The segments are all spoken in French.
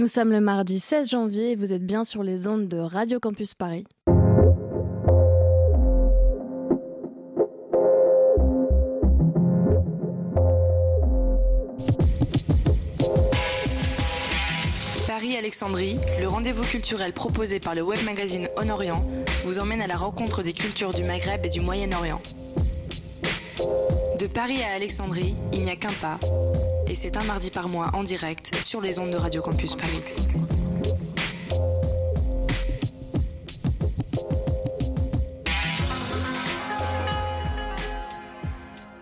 Nous sommes le mardi 16 janvier et vous êtes bien sur les ondes de Radio Campus Paris. Paris-Alexandrie, le rendez-vous culturel proposé par le web magazine On Orient, vous emmène à la rencontre des cultures du Maghreb et du Moyen-Orient. De Paris à Alexandrie, il n'y a qu'un pas, et c'est un mardi par mois en direct sur les ondes de Radio Campus Paris.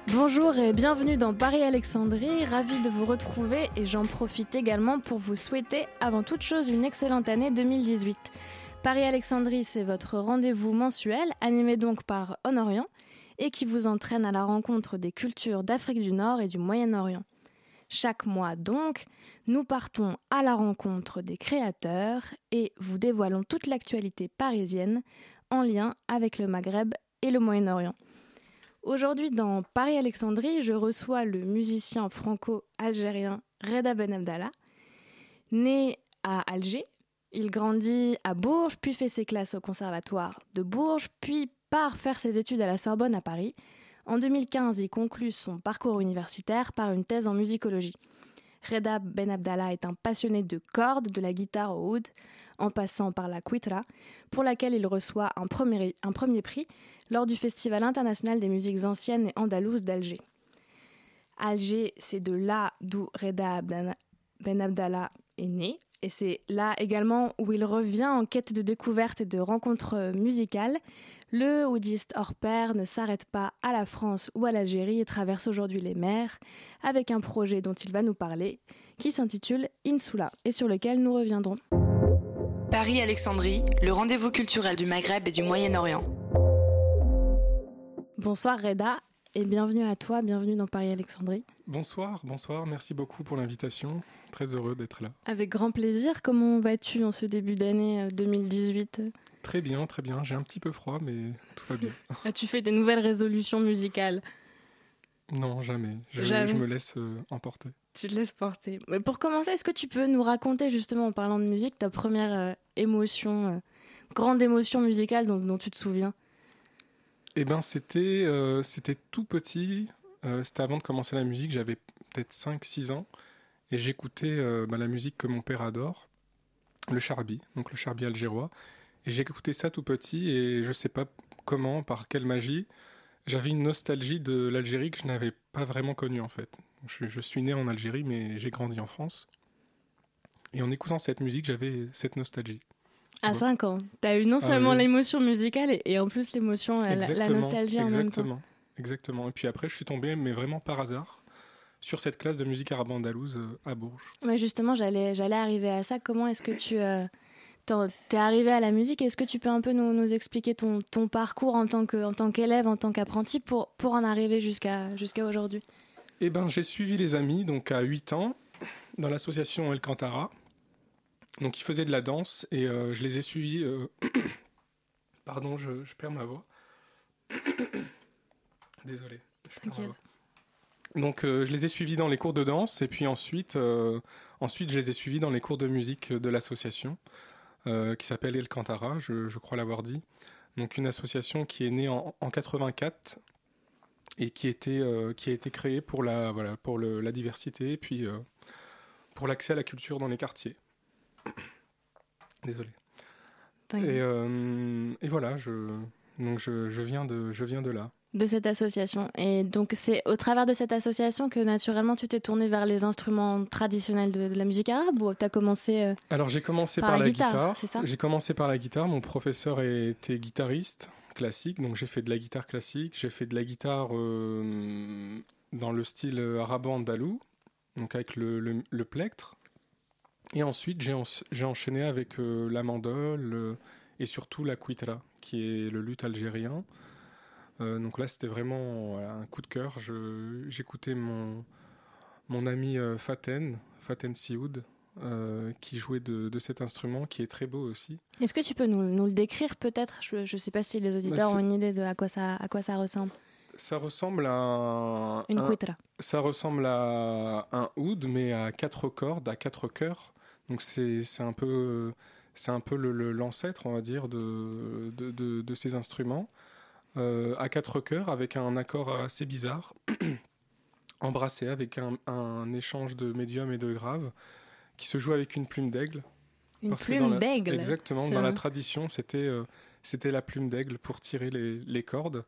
Bonjour et bienvenue dans Paris-Alexandrie, ravi de vous retrouver et j'en profite également pour vous souhaiter avant toute chose une excellente année 2018. Paris-Alexandrie, c'est votre rendez-vous mensuel, animé donc par Honorient et qui vous entraîne à la rencontre des cultures d'Afrique du Nord et du Moyen-Orient. Chaque mois donc, nous partons à la rencontre des créateurs et vous dévoilons toute l'actualité parisienne en lien avec le Maghreb et le Moyen-Orient. Aujourd'hui dans Paris-Alexandrie, je reçois le musicien franco-algérien Reda Ben Abdallah. Né à Alger, il grandit à Bourges, puis fait ses classes au conservatoire de Bourges, puis part faire ses études à la Sorbonne à Paris. En 2015, il conclut son parcours universitaire par une thèse en musicologie. Reda Ben Abdallah est un passionné de cordes, de la guitare au oud, en passant par la quitra, pour laquelle il reçoit un premier, prix lors du Festival international des musiques anciennes et andalouses d'Alger. Alger, c'est de là d'où Reda Ben Abdallah est né, et c'est là également où il revient en quête de découverte et de rencontres musicales. Le oudiste hors pair ne s'arrête pas à la France ou à l'Algérie et traverse aujourd'hui les mers avec un projet dont il va nous parler qui s'intitule Insula et sur lequel nous reviendrons. Paris-Alexandrie, le rendez-vous culturel du Maghreb et du Moyen-Orient. Bonsoir Reda et bienvenue à toi, bienvenue dans Paris-Alexandrie. Bonsoir, bonsoir, merci beaucoup pour l'invitation. Très heureux d'être là. Avec grand plaisir. Comment vas-tu en ce début d'année 2018 Très bien, très bien. J'ai un petit peu froid, mais tout va bien. As-tu fait des nouvelles résolutions musicales Non, jamais. Je, je me laisse euh, emporter. Tu te laisses porter. Mais pour commencer, est-ce que tu peux nous raconter justement en parlant de musique ta première euh, émotion, euh, grande émotion musicale dont, dont, tu te souviens? Eh c'était c'était tout petit. c'était avant de commencer la musique. J'avais peut-être 5-6 ans et j'écoutais bah, la musique que mon père adore, le charbi, donc le charbi algérois. J'ai écouté ça tout petit et je sais pas comment, par quelle magie, j'avais une nostalgie de l'Algérie que je n'avais pas vraiment connue en fait. Je, suis né en Algérie mais j'ai grandi en France. Et en écoutant cette musique, j'avais cette nostalgie. À 5 ans, tu as eu non ah seulement l'émotion musicale et, en plus l'émotion, la, nostalgie en même temps. Exactement. Et puis après, je suis tombé, mais vraiment par hasard, sur cette classe de musique arabe andalouse euh, à Bourges. Ouais, justement, j'allais arriver à ça. Comment est-ce que tu... Euh, t'es arrivé à la musique. Est-ce que tu peux un peu nous, nous expliquer ton, ton, parcours en tant qu'élève, en tant qu'apprenti, pour, pour en arriver jusqu'à jusqu'à aujourd'hui? Eh ben, j'ai suivi les amis donc à 8 ans dans l'association El Cantara. Donc ils faisaient de la danse et euh, je les ai suivis. Euh, pardon, je, je, perds ma voix. Désolé. T'inquiète. Donc euh, je les ai suivis dans les cours de danse et puis ensuite, ensuite je les ai suivis dans les cours de musique de l'association. Euh, qui s'appelle El Cantara, je, crois l'avoir dit. Donc une association qui est née en, 84 et qui, était, euh, qui a été créée pour la, voilà, pour le, la diversité et puis euh, pour l'accès à la culture dans les quartiers. Désolé. Et, et, voilà, je, donc je, je, viens de, je viens de là de cette association. Et donc, c'est au travers de cette association que naturellement tu t'es tourné vers les instruments traditionnels de, la musique arabe ou tu as commencé euh, Alors, j'ai commencé par, la guitare. j'ai commencé par la guitare. Mon professeur était guitariste classique, donc j'ai fait de la guitare classique. J'ai fait de la guitare euh, dans le style arabo-andalou, donc avec le, le, plectre. Et ensuite, j'ai enchaîné avec euh, la mandole et surtout la quitra, qui est le luth algérien. Euh, donc là, c'était vraiment un coup de cœur. J'écoutais mon, mon ami euh, Faten, Faten Sioud, euh, qui jouait de, de, cet instrument, qui est très beau aussi. Est-ce que tu peux nous, nous le décrire peut-être? Je ne sais pas si les auditeurs bah, ont une idée de à quoi ça, à quoi ça ressemble. Ça ressemble à un, une Ça ressemble à un oud, mais à quatre cordes, à quatre cœurs. Donc c'est un peu, c'est un peu l'ancêtre, on va dire, de, de, de, ces instruments. À quatre chœurs, avec un accord assez bizarre, embrassé avec un, un, échange de médium et de grave, qui se joue avec une plume d'aigle. Une plume d'aigle Exactement, dans la tradition, c'était c'était la plume d'aigle pour tirer les, les cordes.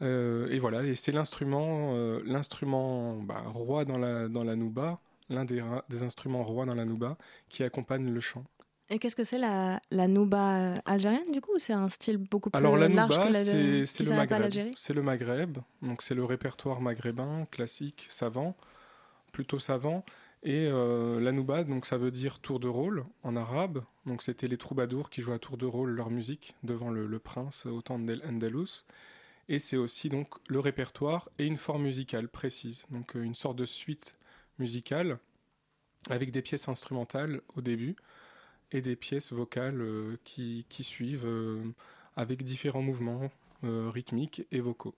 Euh, et voilà, et c'est l'instrument, euh, l'instrument bah, roi dans la, dans la nouba, l'un des, des, instruments rois dans la nouba, qui accompagne le chant. Et qu'est-ce que c'est la, la nouba algérienne du coup C'est un style beaucoup plus Alors, la large nouba, que la c'est le Maghreb. C'est le Maghreb, donc c'est le répertoire maghrébin classique, savant, plutôt savant. Et euh, la nouba, donc ça veut dire tour de rôle en arabe. Donc c'était les troubadours qui jouaient à tour de rôle leur musique devant le, le prince au temps d'Andalus et c'est aussi donc le répertoire et une forme musicale précise, donc euh, une sorte de suite musicale avec des pièces instrumentales au début et des pièces vocales euh, qui, qui, suivent euh, avec différents mouvements rythmiques et vocaux.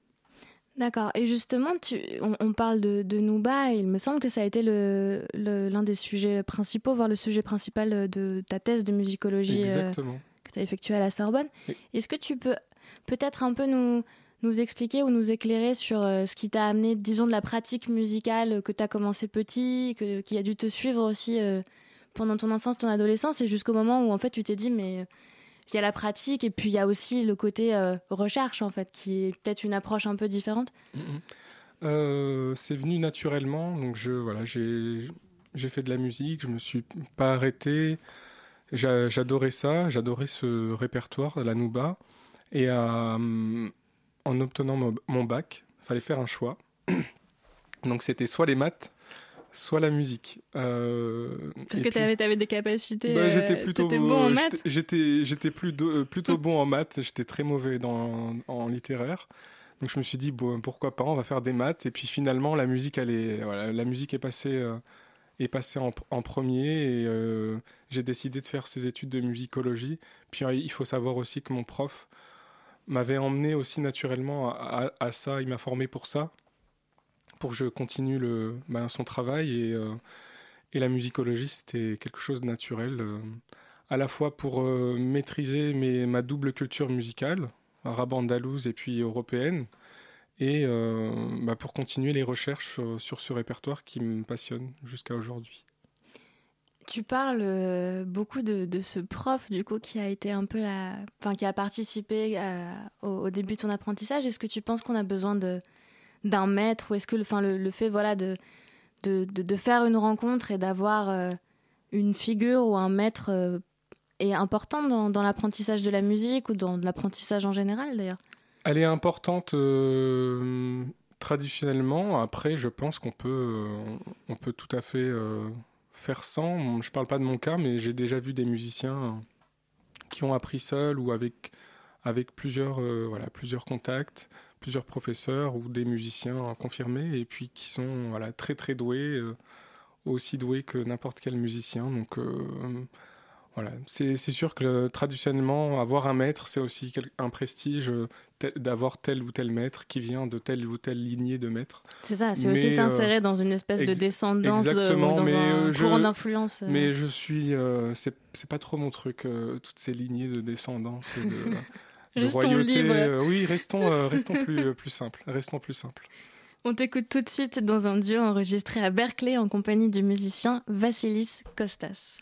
D'accord. Et justement, tu, on, parle de, de Nouba, et il me semble que ça a été l'un le, des sujets principaux, voire le sujet principal de ta thèse de musicologie que tu as effectuée à la Sorbonne. Est-ce que tu peux peut-être un peu nous, nous expliquer ou nous éclairer sur euh, ce qui t'a amené, disons, de la pratique musicale que tu as commencé petit, que, qui a dû te suivre aussi euh, pendant ton enfance, ton adolescence, et jusqu'au moment où en fait tu t'es dit, mais il y a la pratique et puis il y a aussi le côté euh, recherche en fait, qui est peut-être une approche un peu différente. Mm-hmm. c'est venu naturellement, donc je voilà, j'ai j'ai fait de la musique, je me suis pas arrêté. J'adorais ça, j'adorais ce répertoire, la nouba. Et à, en obtenant mon, bac, fallait faire un choix. Donc c'était soit les maths, soit la musique. Euh, Parce que tu avais, des capacités. Bah, j'étais euh, plutôt bon en maths. J'étais j'étais euh, plutôt bon en maths. J'étais très mauvais dans, en littéraire. Donc je me suis dit bon, pourquoi pas, on va faire des maths. Et puis finalement la musique elle est voilà, la musique est passée est passée en, en premier et j'ai décidé de faire ces études de musicologie. Puis il faut savoir aussi que mon prof m'avait emmené aussi naturellement à, ça. Il m'a formé pour ça, pour que je continue ben, son travail. Et, euh, et la musicologie, c'était quelque chose de naturel, euh, à la fois pour euh, maîtriser ma double culture musicale, arabe andalouse et puis européenne, et ben, pour continuer les recherches sur ce répertoire qui me passionne jusqu'à aujourd'hui. Tu parles beaucoup de, ce prof du coup qui a été un peu enfin qui a participé au, début de ton apprentissage. Est-ce que tu penses qu'on a besoin de d'un maître ou est-ce que, enfin le, fait voilà de de, de faire une rencontre et d'avoir euh, une figure ou un maître est important dans, l'apprentissage de la musique ou dans l'apprentissage en général d'ailleurs? Elle est importante traditionnellement. Après, je pense qu'on peut on peut tout à fait faire sans. Je parle pas de mon cas, mais j'ai déjà vu des musiciens qui ont appris seuls ou avec, avec plusieurs, euh, voilà, plusieurs contacts, plusieurs professeurs ou des musiciens confirmés et puis qui sont voilà, très très doués, euh, aussi doués que n'importe quel musicien. Donc euh, voilà, c'est sûr que traditionnellement, avoir un maître, c'est aussi un prestige euh, d'avoir tel ou tel maître qui vient de telle ou telle lignée de maîtres. C'est ça, c'est aussi s'insérer euh, dans une espèce de descendance, euh, exactement, dans un courant d'influence. Mais je suis, c'est pas trop mon truc, toutes ces lignées de descendance, de, de royauté. oui, restons, restons plus, plus simples, restons plus simples. On t'écoute tout de suite dans un duo enregistré à Berkeley en compagnie du musicien Vassilis Kostas.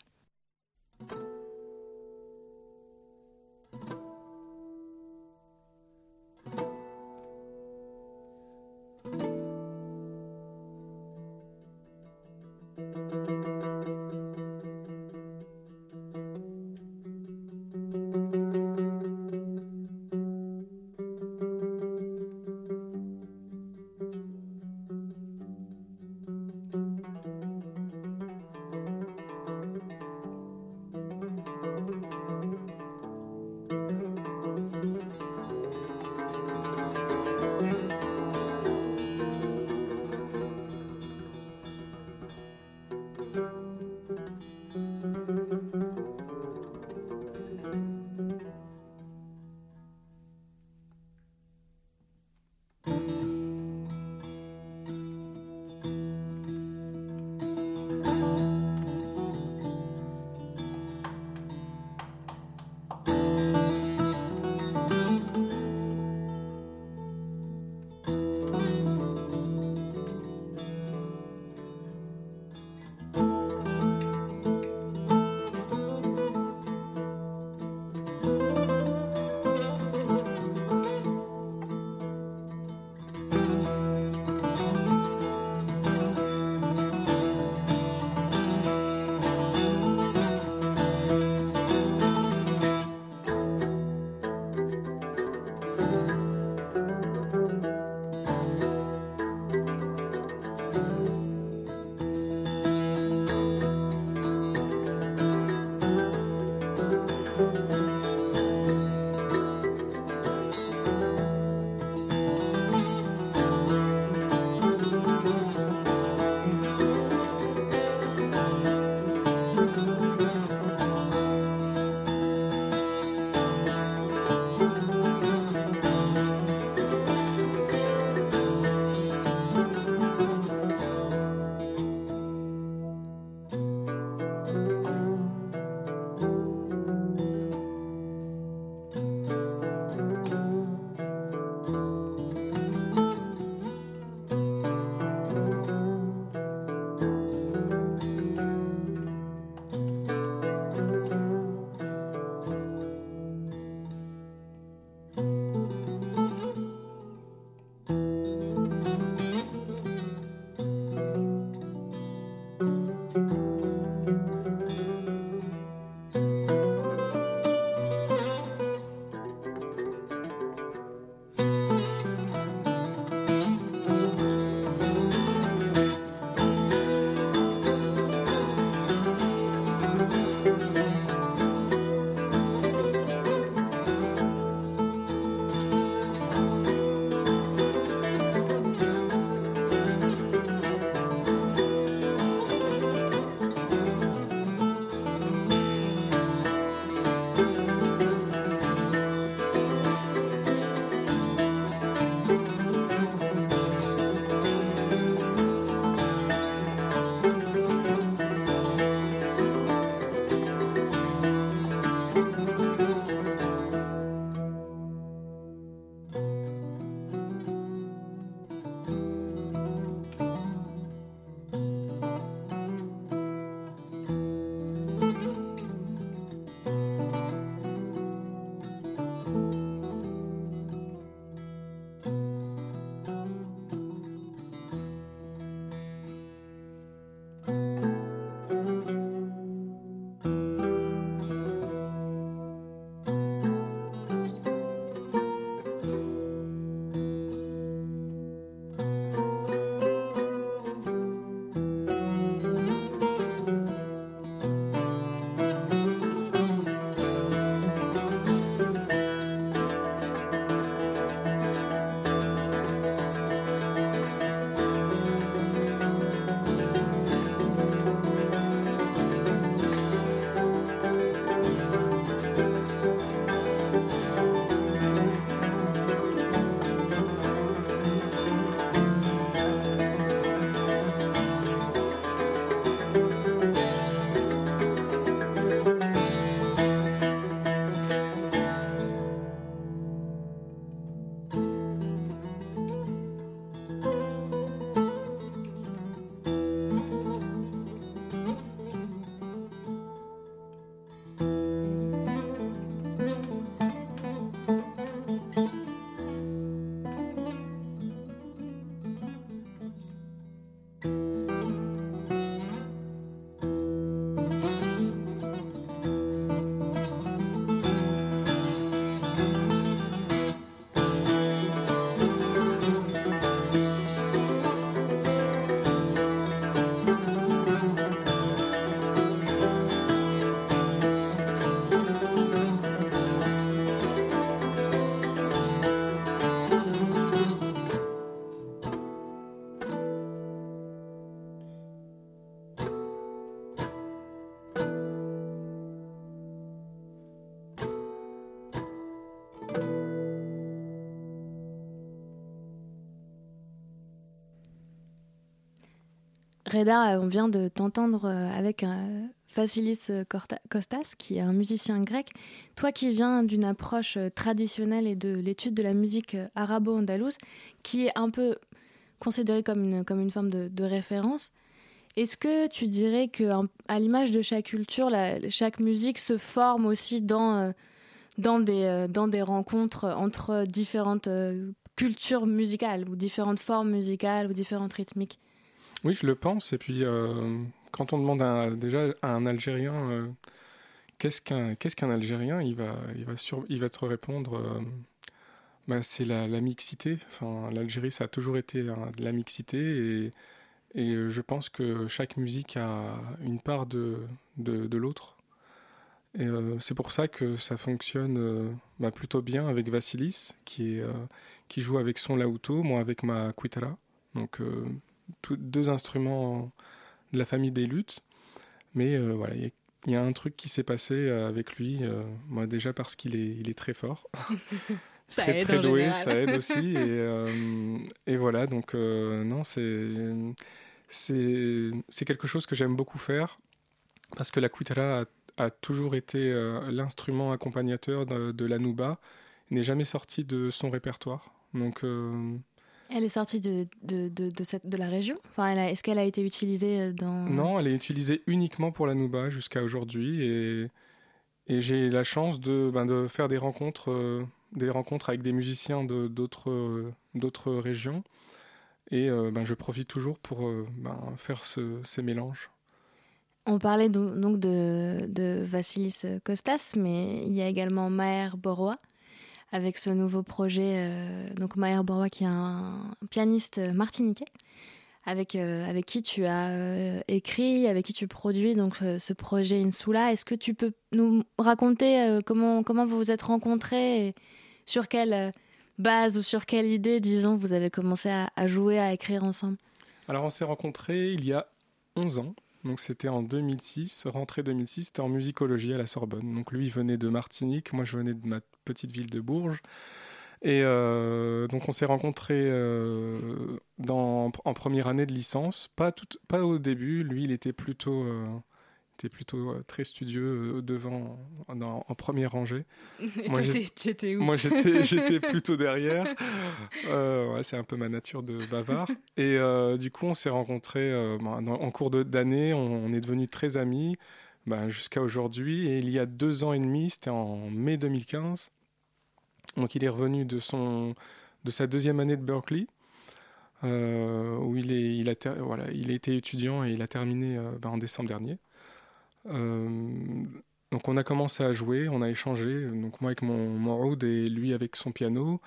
Reda, on vient de t'entendre avec un Facilis Kostas, qui est un musicien grec. Toi qui viens d'une approche traditionnelle et de l'étude de la musique arabo-andalouse, qui est un peu considérée comme une, comme une forme de, référence, est-ce que tu dirais que, à l'image de chaque culture, chaque musique se forme aussi dans, dans, des, dans des rencontres entre différentes culture musicale ou différentes formes musicales ou différentes rythmiques? Oui, je le pense. Et puis, euh, quand on demande déjà à un Algérien euh, qu'est-ce qu'un Algérien, il va il va il va te répondre. Euh, bah, c'est la, mixité. L'Algérie, ça a toujours été la mixité et, je pense que chaque musique a une part de, de, de l'autre. Et c'est pour ça que ça fonctionne bah, plutôt bien avec Vassilis, qui joue avec son lauto, moi avec ma cuitara. Donc euh, deux instruments de la famille des luttes. Mais euh, voilà, il y, a un truc qui s'est passé euh, avec lui, moi déjà parce qu'il est, il est très fort. ça très, aide très doué, général. ça aide aussi. et, et voilà, donc non, c'est, c'est, quelque chose que j'aime beaucoup faire parce que la cuitara a, toujours été l'instrument accompagnateur de, de la nouba n'est jamais sorti de son répertoire. Donc, euh, Elle est sortie de, de, de, cette, de la région? Enfin, Est-ce qu'elle a été utilisée euh, dans... Non, elle est utilisée uniquement pour la Nouba jusqu'à aujourd'hui. Et, et j'ai la chance de, ben, de faire des rencontres, euh, des rencontres avec des musiciens d'autres d'autres régions. Et ben, je profite toujours pour ben, faire ce, ces mélanges. On parlait donc de, de Vassilis Kostas, mais il y a également Maher Borois avec ce nouveau projet. Euh, donc Maher Borwa qui est un pianiste martiniquais. Avec, euh, avec qui tu as euh, écrit, avec qui tu produis donc ce projet Insula. Est-ce que tu peux nous raconter comment, comment vous vous êtes rencontrés et sur quelle base ou sur quelle idée, disons, vous avez commencé à, jouer, à écrire ensemble? Alors on s'est rencontrés il y a 11 ans. Donc c'était en 2006, rentrée 2006, c'était en musicologie à la Sorbonne. Donc lui venait de Martinique, moi je venais de ma petite ville de Bourges. Et euh, donc on s'est rencontrés euh, dans, en première année de licence, pas, tout, pas au début, lui il était plutôt, euh, était plutôt très studieux devant, en première rangée. moi j'étais où? Moi j'étais plutôt derrière, ouais, c'est un peu ma nature de bavard. Et du coup on s'est rencontrés en cours d'année, on, on, est devenus très amis. Ben, jusqu'à aujourd'hui. Et il y a deux ans et demi, c'était en mai 2015, donc il est revenu de, son, de sa deuxième année de Berkeley, euh, où il, est, il, a voilà, il été étudiant et il a terminé euh, ben, en décembre dernier. Euh, donc on a commencé à jouer, on a échangé, donc moi avec mon, mon et lui avec son piano.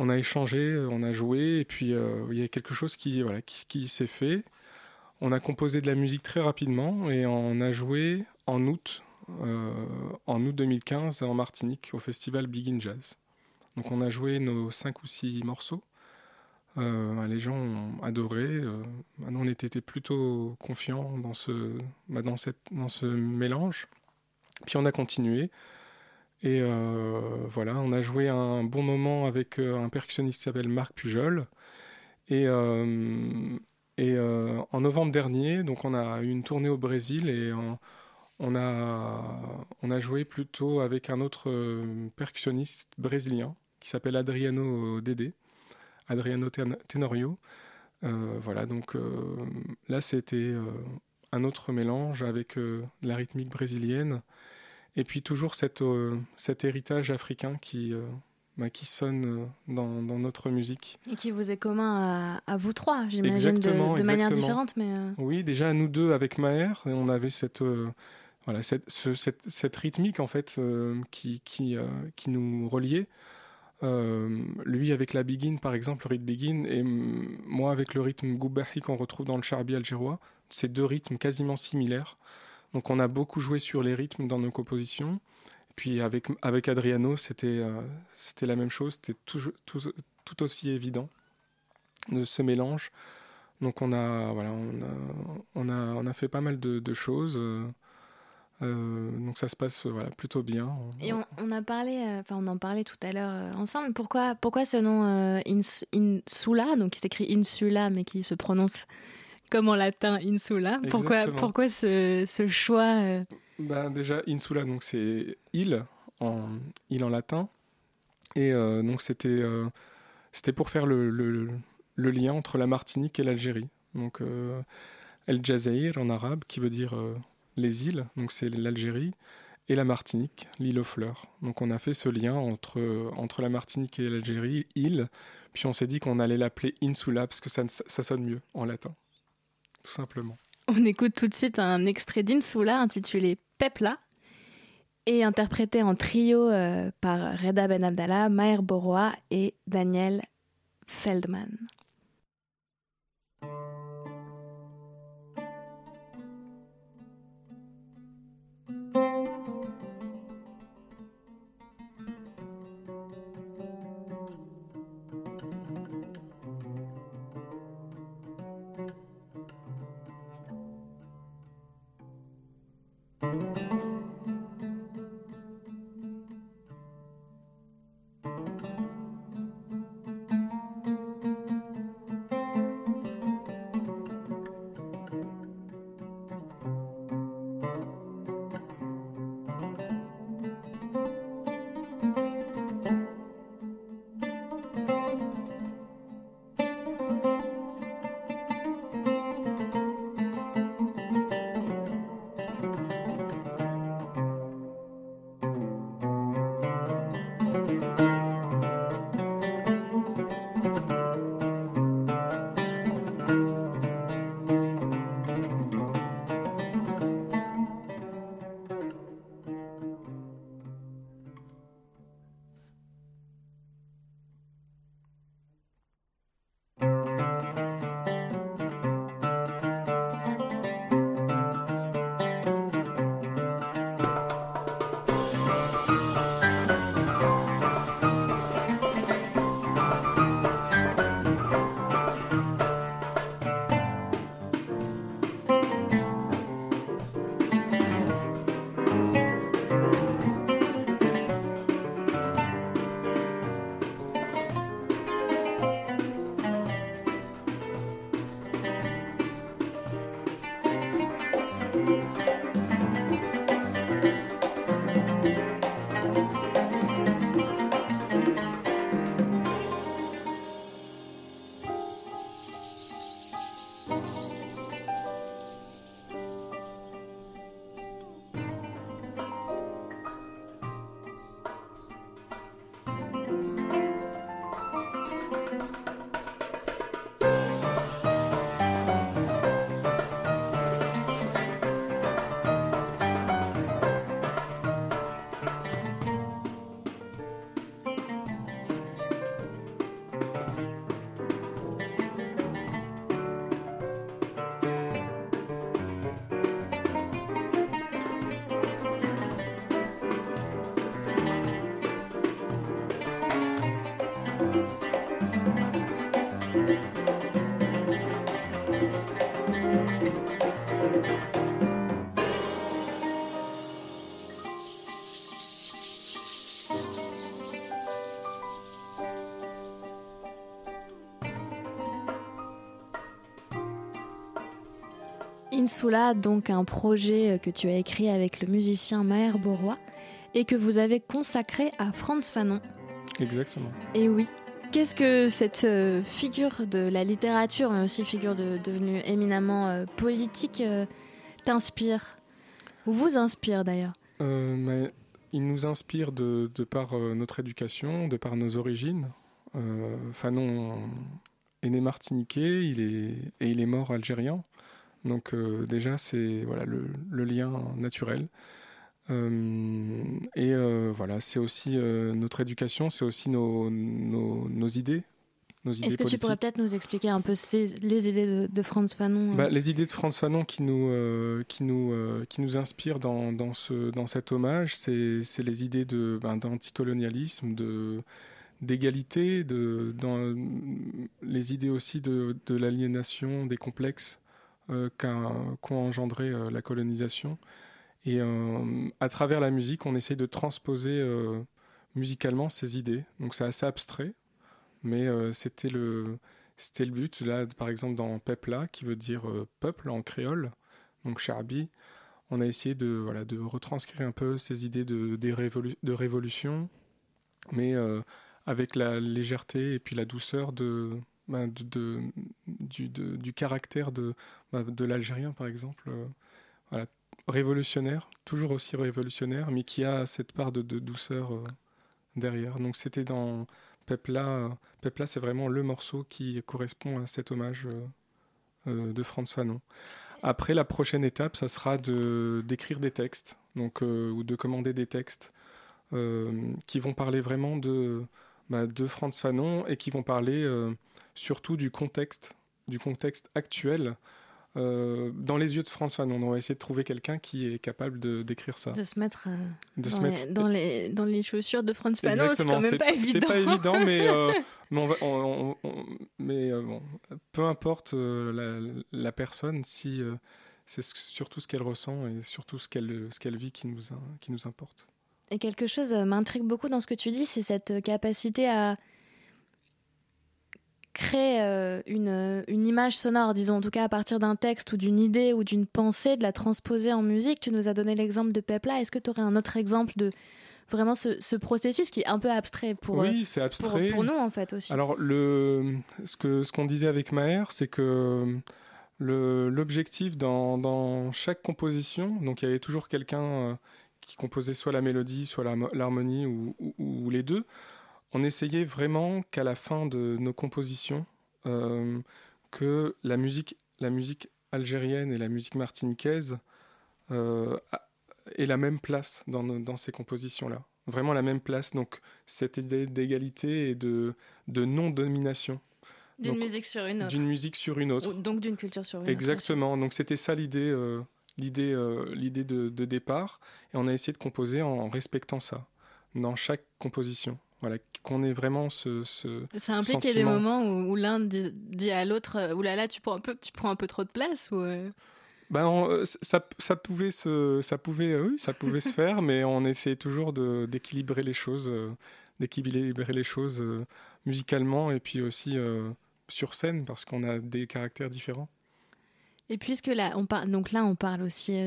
On a échangé, on a joué, et puis il y a quelque chose qui, voilà, qui s'est fait. On a composé de la musique très rapidement et on a joué en août euh, en août 2015 en Martinique au festival Begin Jazz. Donc on a joué nos cinq ou six morceaux. Euh, les gens ont adoré. Euh, on était plutôt confiants dans ce, bah, dans ce mélange. Puis on a continué. Et voilà, on a joué un bon moment avec un percussionniste qui s'appelle Marc Pujol. Et, et en novembre dernier, donc on a eu une tournée au Brésil et on a, on a joué plutôt avec un autre euh, percussionniste brésilien qui s'appelle Adriano Dede, Adriano Tenorio. Euh, voilà, donc euh, là c'était un autre mélange avec la rythmique brésilienne et puis toujours cet héritage africain qui, bah, qui sonne dans, notre musique. Et qui vous est commun à, vous trois, j'imagine, de, de manière différente. Mais Oui, déjà nous deux avec Maher, on avait cette voilà, cette, cette, rythmique en fait euh, qui, qui, euh, qui, nous reliait. Euh, lui avec la begin par exemple, le rythme begin, et moi avec le rythme goubahi qu'on retrouve dans le charbi algérois, c'est deux rythmes quasiment similaires. Donc on a beaucoup joué sur les rythmes dans nos compositions. Et puis avec, avec Adriano, c'était c'était la même chose, c'était tout, tout, tout, aussi évident de ce mélange. Donc on a, voilà, on a, on a, on a fait pas mal de, de choses. Euh, donc ça se passe voilà, plutôt bien. Et on, a parlé, euh, on en parlait tout à l'heure euh, ensemble. Pourquoi, pourquoi ce nom Insula, donc qui s'écrit Insula mais qui se prononce comme en latin insula. Pourquoi, pourquoi ce, ce choix ben, Déjà, insula, donc c'est île en, île en latin. Et donc c'était c'était pour faire le, le, lien entre la Martinique et l'Algérie. Donc El Jazeir en arabe, qui veut dire les îles, donc c'est l'Algérie, et la Martinique, l'île aux fleurs. Donc on a fait ce lien entre, entre la Martinique et l'Algérie, île, puis on s'est dit qu'on allait l'appeler Insula parce que ça, ça sonne mieux en latin, tout simplement. On écoute tout de suite un extrait d'Insula intitulé Pepla et interprété en trio euh, par Reda Ben Abdallah, Maher Borois et Daniel Feldman. Insula, donc un projet euh, que tu as écrit avec le musicien Maher Borois et que vous avez consacré à Franz Fanon. Exactement. Et oui. Qu'est-ce que cette euh, figure de la littérature, mais aussi figure devenue éminemment euh, politique, t'inspire Ou vous inspire d'ailleurs? Il nous inspire de, par notre éducation, de par nos origines. Fanon est né martiniquais il est, et il est mort algérien. Donc euh, déjà, c'est voilà, le, lien naturel. Euh, et euh, voilà, c'est aussi notre éducation, c'est aussi nos, nos, idées. Est-ce que tu pourrais peut-être nous expliquer un peu les idées de, Franz Fanon bah, Les idées de Franz Fanon qui nous, qui nous, qui nous inspirent dans, dans, ce, dans cet hommage, c'est les idées ben, d'anticolonialisme, de, d'égalité, de, dans les idées aussi de, de l'aliénation, des complexes euh, qu'ont engendré euh, la colonisation. Et euh, à travers la musique, on essaye de transposer musicalement ces idées. Donc c'est assez abstrait, mais c'était le le but, là, par exemple, dans Pepla, qui veut dire peuple en créole, donc Charbi, on a essayé de, voilà, de retranscrire un peu ces idées de révolution, mais avec la légèreté et puis la douceur de, bah, du, caractère de, bah, de l'Algérien, par exemple. voilà, révolutionnaire, toujours aussi révolutionnaire, mais qui a cette part de, douceur euh, derrière. Donc c'était dans Pepla. Pepla, c'est vraiment le morceau qui correspond à cet hommage euh, euh, de Franz Fanon. Après, la prochaine étape, ça sera de d'écrire des textes, donc ou de commander des textes qui vont parler vraiment de bah, de Franz Fanon et qui vont parler surtout du contexte, du contexte actuel euh, dans les yeux de François. on va essayer de trouver quelqu'un qui est capable de d'écrire ça. De se mettre, euh, dans, les, dans, les, dans, les, chaussures de Franz Fanon, c'est quand même pas évident. C'est pas évident, mais, euh, mais, bon, peu importe la, la, personne, si c'est surtout ce qu'elle ressent et surtout ce qu'elle ce qu'elle vit qui nous, qui nous importe. Et quelque chose m'intrigue beaucoup dans ce que tu dis, c'est cette capacité à créer euh, une, une, image sonore, disons en tout cas à partir d'un texte ou d'une idée ou d'une pensée, de la transposer en musique. Tu nous as donné l'exemple de Pepla. Est-ce que tu aurais un autre exemple de vraiment ce, processus qui est un peu abstrait pour, oui, c'est abstrait. Pour, nous en fait aussi? Alors le, ce qu'on ce qu'on disait avec Maher, c'est que l'objectif dans, dans, chaque composition, donc il y avait toujours quelqu'un euh, qui composait soit la mélodie, soit l'harmonie ou, ou, les deux on essayait vraiment qu'à la fin de nos compositions, euh, que la musique, la musique algérienne et la musique martiniquaise euh, aient la même place dans, ces compositions-là. Vraiment la même place. Donc cette idée d'égalité et de, de non-domination. D'une musique sur une autre. D'une musique sur une autre. donc d'une culture sur une autre. Exactement. Donc c'était ça l'idée, euh, l'idée, l'idée de, départ. Et on a essayé de composer en respectant ça dans chaque composition. Voilà, qu'on ait vraiment ce, ce Ça implique qu'il y ait des moments où, l'un dit, à l'autre euh, Oulala, là là, tu prends un peu, tu prends un peu trop de place ou euh? ben, euh, ça, ça, pouvait se, ça pouvait, oui, ça pouvait se faire, mais on essayait toujours d'équilibrer les choses, d'équilibrer les choses musicalement et puis aussi sur scène parce qu'on a des caractères différents. Et puisque là, on parle, donc là, on parle aussi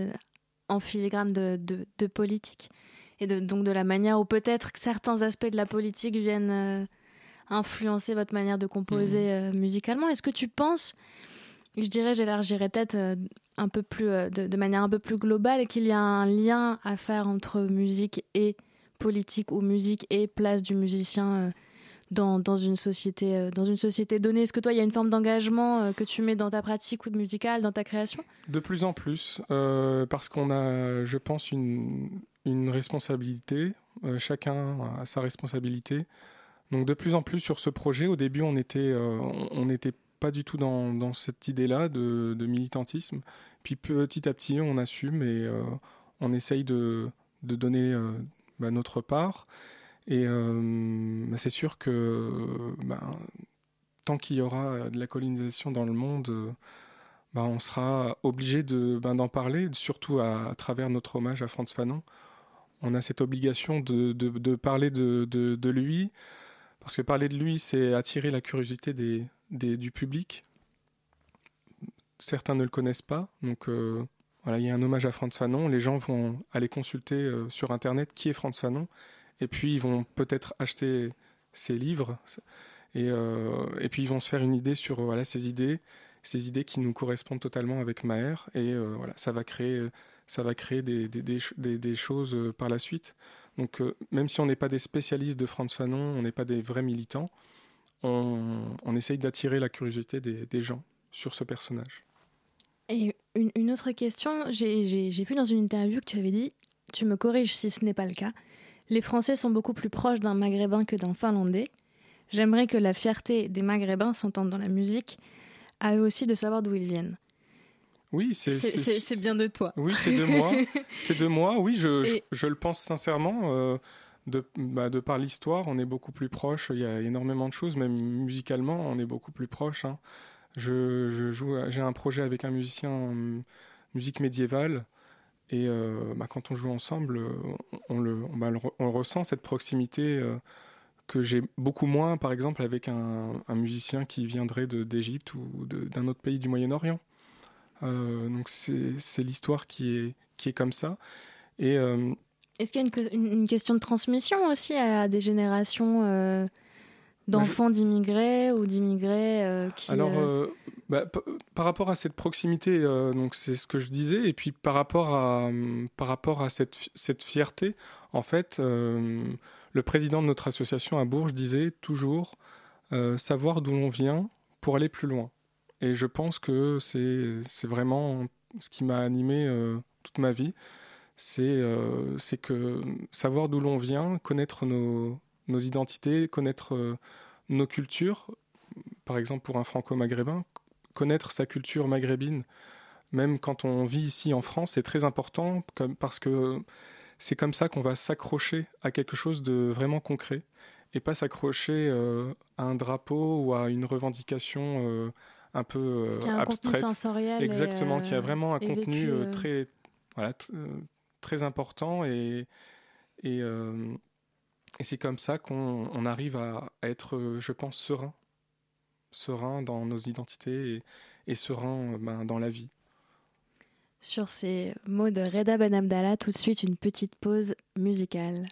en filigrane de, de, de politique et donc de la manière où peut-être certains aspects de la politique viennent euh, influencer votre manière de composer mhm. euh, musicalement. Est-ce que tu penses, je dirais, j'élargirais peut-être euh, un peu plus, de, manière un peu plus globale, qu'il y a un lien à faire entre musique et politique ou musique et place du musicien dans, dans, une société, dans une société donnée? Est-ce que toi, il y a une forme d'engagement que tu mets dans ta pratique ou musicale, dans ta création? De plus en plus, parce qu'on a, je pense, une, une responsabilité, euh, chacun a sa responsabilité. Donc de plus en plus sur ce projet, au début on euh, n'était pas du tout dans, cette idée-là de, militantisme. Puis petit à petit on assume et euh, on essaye de, de donner bah, notre part. Et bah, c'est sûr que bah, tant qu'il y aura de la colonisation dans le monde, on sera obligé d'en parler, surtout à, à, travers notre hommage à Franz Fanon on a cette obligation de, parler de, lui, parce que parler de lui, c'est attirer la curiosité du public. Certains ne le connaissent pas, donc euh, voilà, il y a un hommage à Franz Fanon. Les gens vont aller consulter euh, sur Internet qui est Franz Fanon, et puis ils vont peut-être acheter ses livres, et, euh, et puis ils vont se faire une idée sur voilà, ces idées, ces idées qui nous correspondent totalement avec Maher, et voilà, ça va créer ça va créer des, des, des, choses euh, par la suite. Donc euh, même si on n'est pas des spécialistes de Franz Fanon, on n'est pas des vrais militants, on, on essaye d'attirer la curiosité des, gens sur ce personnage. Et une, une autre question, j'ai vu dans une interview que tu avais dit, tu me corriges si ce n'est pas le cas, les Français sont beaucoup plus proches d'un Maghrébin que d'un Finlandais. J'aimerais que la fierté des Maghrébins s'entende dans la musique, à eux aussi de savoir d'où ils viennent. Oui, c'est bien de toi. Oui, c'est de moi. c'est de moi. Oui, je, je, le pense sincèrement. Euh, de, bah, de par l'histoire, on est beaucoup plus proche. Il y a énormément de choses, même musicalement, on est beaucoup plus proche. Hein. Je, je, joue, j'ai un projet avec un musicien en musique médiévale. Et euh, bah, quand on joue ensemble, on le, on, bah, on, ressent cette proximité euh, que j'ai beaucoup moins, par exemple, avec un, musicien qui viendrait d'Égypte ou d'un autre pays du Moyen-Orient. Euh, donc c'est l'histoire qui est, qui est comme ça. Et euh, est-ce qu'il y a une, question de transmission aussi à des générations euh, d'enfants d'immigrés ou d'immigrés qui Alors, bah, par rapport à cette proximité, donc c'est ce que je disais, et puis par rapport à, par rapport à cette, cette fierté, en fait, le président de notre association à Bourges disait toujours savoir d'où l'on vient pour aller plus loin. Et je pense que c'est vraiment ce qui m'a animé euh, toute ma vie. Euh, c'est que savoir d'où l'on vient, connaître nos, identités, connaître euh, nos cultures, par exemple pour un franco-maghrébin, connaître sa culture maghrébine, même quand on vit ici en France, c'est très important parce que c'est comme ça qu'on va s'accrocher à quelque chose de vraiment concret et pas s'accrocher à un drapeau ou à une revendication un peu qui a un abstraite. Sensoriel Exactement, qui a euh, vraiment un contenu euh, euh. très, voilà, très important et, et, et c'est comme ça qu'on arrive à, être, je pense, serein. Serein dans nos identités et, et serein ben, dans la vie. Sur ces mots de Reda Ben Abdallah, tout de suite une petite pause musicale.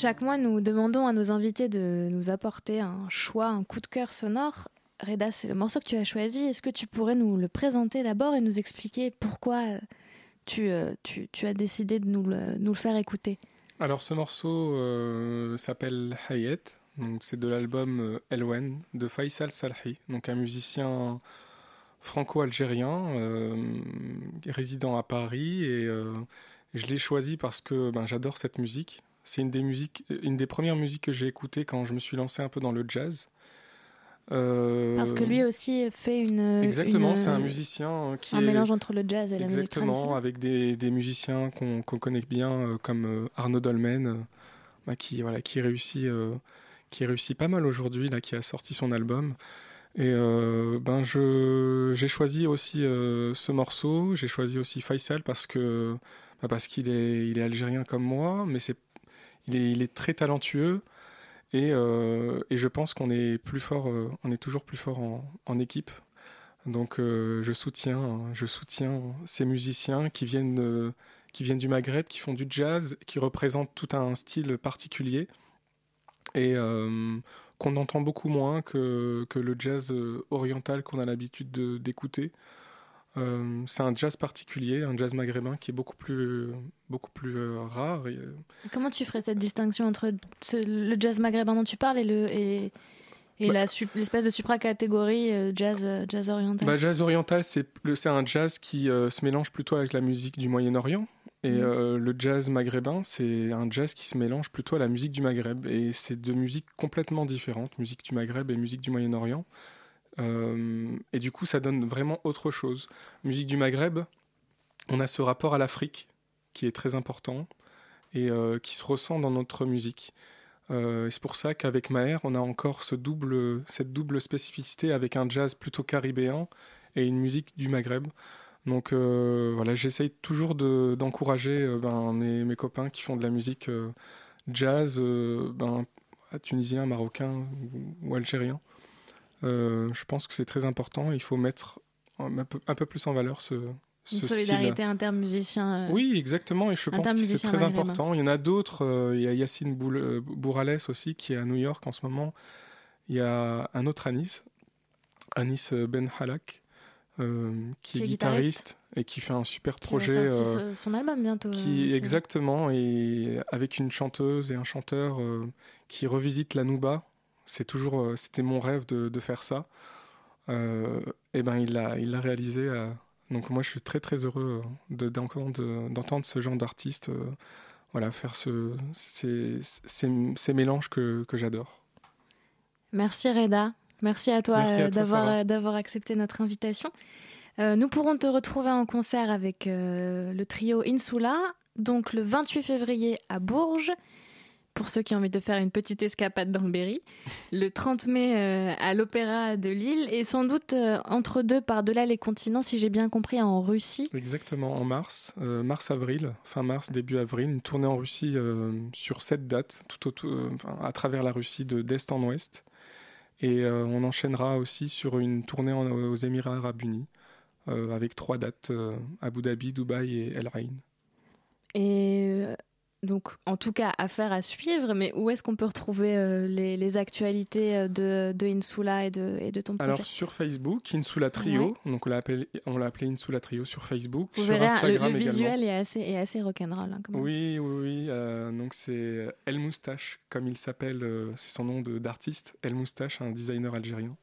Chaque mois, nous demandons à nos invités de nous apporter un choix, un coup de cœur sonore. Reda, c'est le morceau que tu as choisi. Est-ce que tu pourrais nous le présenter d'abord et nous expliquer pourquoi euh, tu, euh, tu, as décidé de nous le, faire écouter? Alors, ce morceau euh, s'appelle Hayet. C'est de l'album Elwen de Faisal Salhi, donc un musicien franco-algérien résident à Paris. Et je l'ai choisi parce que ben, j'adore cette musique. C'est une des musiques, une des premières musiques que j'ai écoutées quand je me suis lancé un peu dans le jazz. Euh, Parce que lui aussi fait une. Exactement, c'est un musicien qui. Un mélange entre le jazz et la musique Exactement, avec des, des musiciens qu'on connaît bien, euh, comme euh, Arnaud Dolmen, bah, qui, voilà, qui, réussit, qui réussit pas mal aujourd'hui, là, qui a sorti son album. Et ben je j'ai choisi aussi ce morceau, j'ai choisi aussi Faisal parce que bah, parce qu'il est il est algérien comme moi, mais c'est il est, très talentueux et, euh, et je pense qu'on est plus fort, euh, on est toujours plus fort en, équipe. Donc euh, je soutiens, je soutiens ces musiciens qui viennent, du Maghreb, qui font du jazz, qui représentent tout un style particulier et qu'on entend beaucoup moins que le jazz oriental qu'on a l'habitude d'écouter. Euh, c'est un jazz particulier, un jazz maghrébin qui est beaucoup plus, beaucoup plus euh, rare. Euh, Comment tu ferais cette distinction entre le jazz maghrébin dont tu parles et le et, et bah l'espèce de supracatégorie jazz jazz oriental? Bah, Jazz oriental, c'est un jazz qui se mélange plutôt avec la musique du Moyen-Orient. Et mmh. le jazz maghrébin, c'est un jazz qui se mélange plutôt à la musique du Maghreb. Et c'est deux musiques complètement différentes, musique du Maghreb et musique du Moyen-Orient. Euh, et du coup, ça donne vraiment autre chose. Musique du Maghreb, on a ce rapport à l'Afrique qui est très important et euh, qui se ressent dans notre musique. Euh, c'est pour ça qu'avec Maher, on a encore cette double spécificité avec un jazz plutôt caribéen et une musique du Maghreb. Donc voilà, j'essaye toujours d'encourager ben, mes, copains qui font de la musique jazz, ben, tunisien, marocain ou algérien. Euh, je pense que c'est très important. Il faut mettre un peu, un peu plus en valeur ce, ce Une solidarité intermusicien. Euh, oui, exactement, et je pense que c'est très important. Il y en a d'autres. Euh, il y a Yacine Bourales aussi qui est à New York en ce moment. Il y a un autre Anis, Anis Ben Halak, qui, est, guitariste, et qui fait un super projet. Va son album bientôt. Qui, exactement, et avec une chanteuse et un chanteur qui revisite la Nouba c'est toujours, euh, c'était mon rêve de, faire ça. Euh, et ben il l'a, il l'a réalisé. Euh, donc moi je suis très très heureux d'entendre ce genre d'artiste, voilà, faire ce, ces, ces, mélanges que, que j'adore. Merci Reda, merci à toi, d'avoir, d'avoir accepté notre invitation. nous pourrons te retrouver en concert avec le trio Insula, donc le 28 février à Bourges pour ceux qui ont envie de faire une petite escapade dans le Berry, le 30 mai euh, à l'Opéra de Lille et sans doute euh, entre deux par-delà les continents, si j'ai bien compris, en Russie. Exactement, en mars, euh, mars-avril, fin mars, début avril, une tournée en Russie sur cette date, tout à travers la Russie de d'est en ouest. Et on enchaînera aussi sur une tournée aux Émirats arabes unis, avec trois dates, Abu Dhabi, Dubaï et El Ain. Et donc, en tout cas, affaire à suivre, mais où est-ce qu'on peut retrouver euh, les, actualités euh, de, de, Insula et de, et de ton projet? Alors, sur Facebook, Insula Trio, donc on l'a appelé, appelé, Insula Trio sur Facebook. Vous sur verrez, Instagram le, le visuel est assez, est assez rock'n'roll. Hein, oui, oui, oui. Euh, donc, c'est El Moustache, comme il s'appelle, c'est son nom d'artiste, El Moustache, un designer algérien,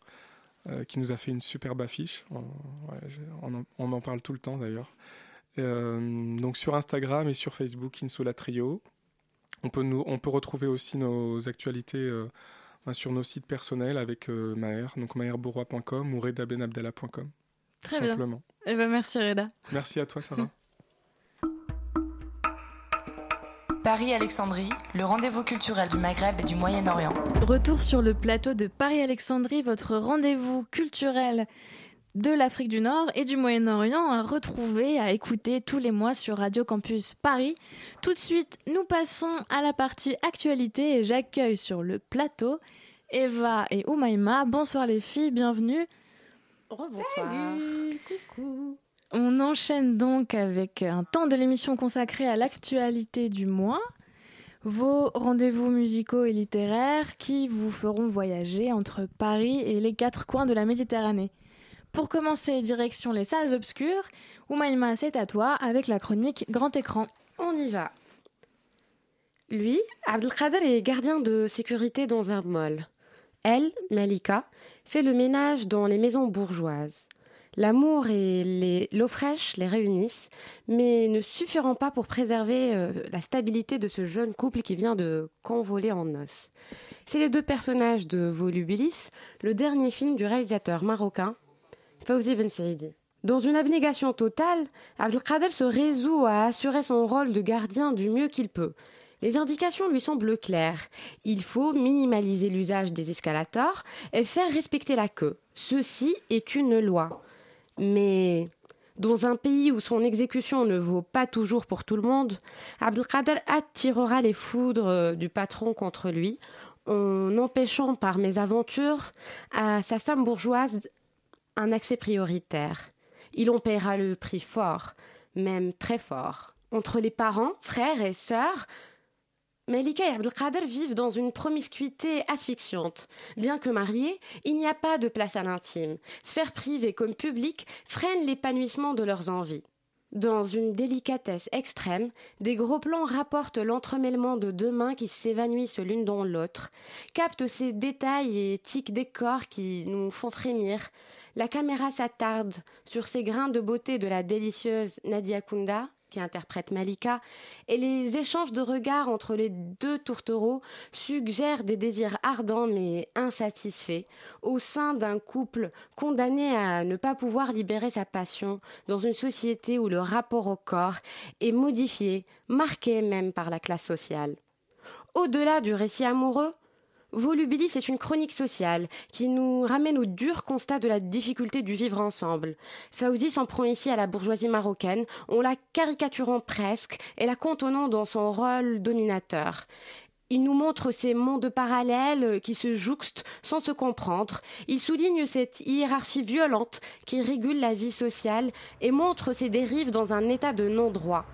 qui nous a fait une superbe affiche. on, on en parle tout le temps d'ailleurs. Euh, donc sur Instagram et sur Facebook, Insula Trio. On peut, nous, on peut retrouver aussi nos actualités euh, ben, sur nos sites personnels avec euh, Maher, donc maherbourrois.com ou redabenabdallah.com. Très simplement. bien. Eh ben, merci Reda. Merci à toi Sarah. Paris-Alexandrie, le rendez-vous culturel du Maghreb et du Moyen-Orient. Retour sur le plateau de Paris-Alexandrie, votre rendez-vous culturel de l'Afrique du Nord et du Moyen-Orient à retrouver, à écouter tous les mois sur Radio Campus Paris. Tout de suite, nous passons à la partie actualité et j'accueille sur le plateau Eva et Oumaima. Bonsoir les filles, bienvenue. Bonsoir. Coucou. On enchaîne donc avec un temps de l'émission consacré à l'actualité du mois. Vos rendez-vous musicaux et littéraires qui vous feront voyager entre Paris et les quatre coins de la Méditerranée. Pour commencer, direction les salles obscures, Oumaïma, c'est à toi avec la chronique Grand Écran. On y va. Lui, Abdelkader est gardien de sécurité dans un mall. Elle, Malika, fait le ménage dans les maisons bourgeoises. L'amour et l'eau fraîche les réunissent, mais ne suffiront pas pour préserver euh, la stabilité de ce jeune couple qui vient de convoler en noces. C'est les deux personnages de Volubilis, le dernier film du réalisateur marocain Dans une abnégation totale, Abdelkader se résout à assurer son rôle de gardien du mieux qu'il peut. Les indications lui semblent claires. Il faut minimaliser l'usage des escalators et faire respecter la queue. Ceci est une loi. Mais dans un pays où son exécution ne vaut pas toujours pour tout le monde, Abdelkader attirera les foudres du patron contre lui en empêchant par mes aventures à sa femme bourgeoise un accès prioritaire. Il en paiera le prix fort, même très fort. Entre les parents, frères et sœurs, Melika et Abdelkader vivent dans une promiscuité asphyxiante. Bien que mariés, il n'y a pas de place à l'intime. Sphère privée comme publique freinent l'épanouissement de leurs envies. Dans une délicatesse extrême, des gros plans rapportent l'entremêlement de deux mains qui s'évanouissent l'une dans l'autre, captent ces détails et tics des corps qui nous font frémir, la caméra s'attarde sur ces grains de beauté de la délicieuse Nadia Kunda, qui interprète Malika, et les échanges de regards entre les deux tourtereaux suggèrent des désirs ardents mais insatisfaits au sein d'un couple condamné à ne pas pouvoir libérer sa passion dans une société où le rapport au corps est modifié, marqué même par la classe sociale. Au-delà du récit amoureux, Volubilis est une chronique sociale qui nous ramène au dur constat de la difficulté du vivre ensemble. Fauzi s'en prend ici à la bourgeoisie marocaine, en la caricaturant presque et la contenant dans son rôle dominateur. Il nous montre ces mondes parallèles qui se jouxtent sans se comprendre. Il souligne cette hiérarchie violente qui régule la vie sociale et montre ses dérives dans un état de non-droit.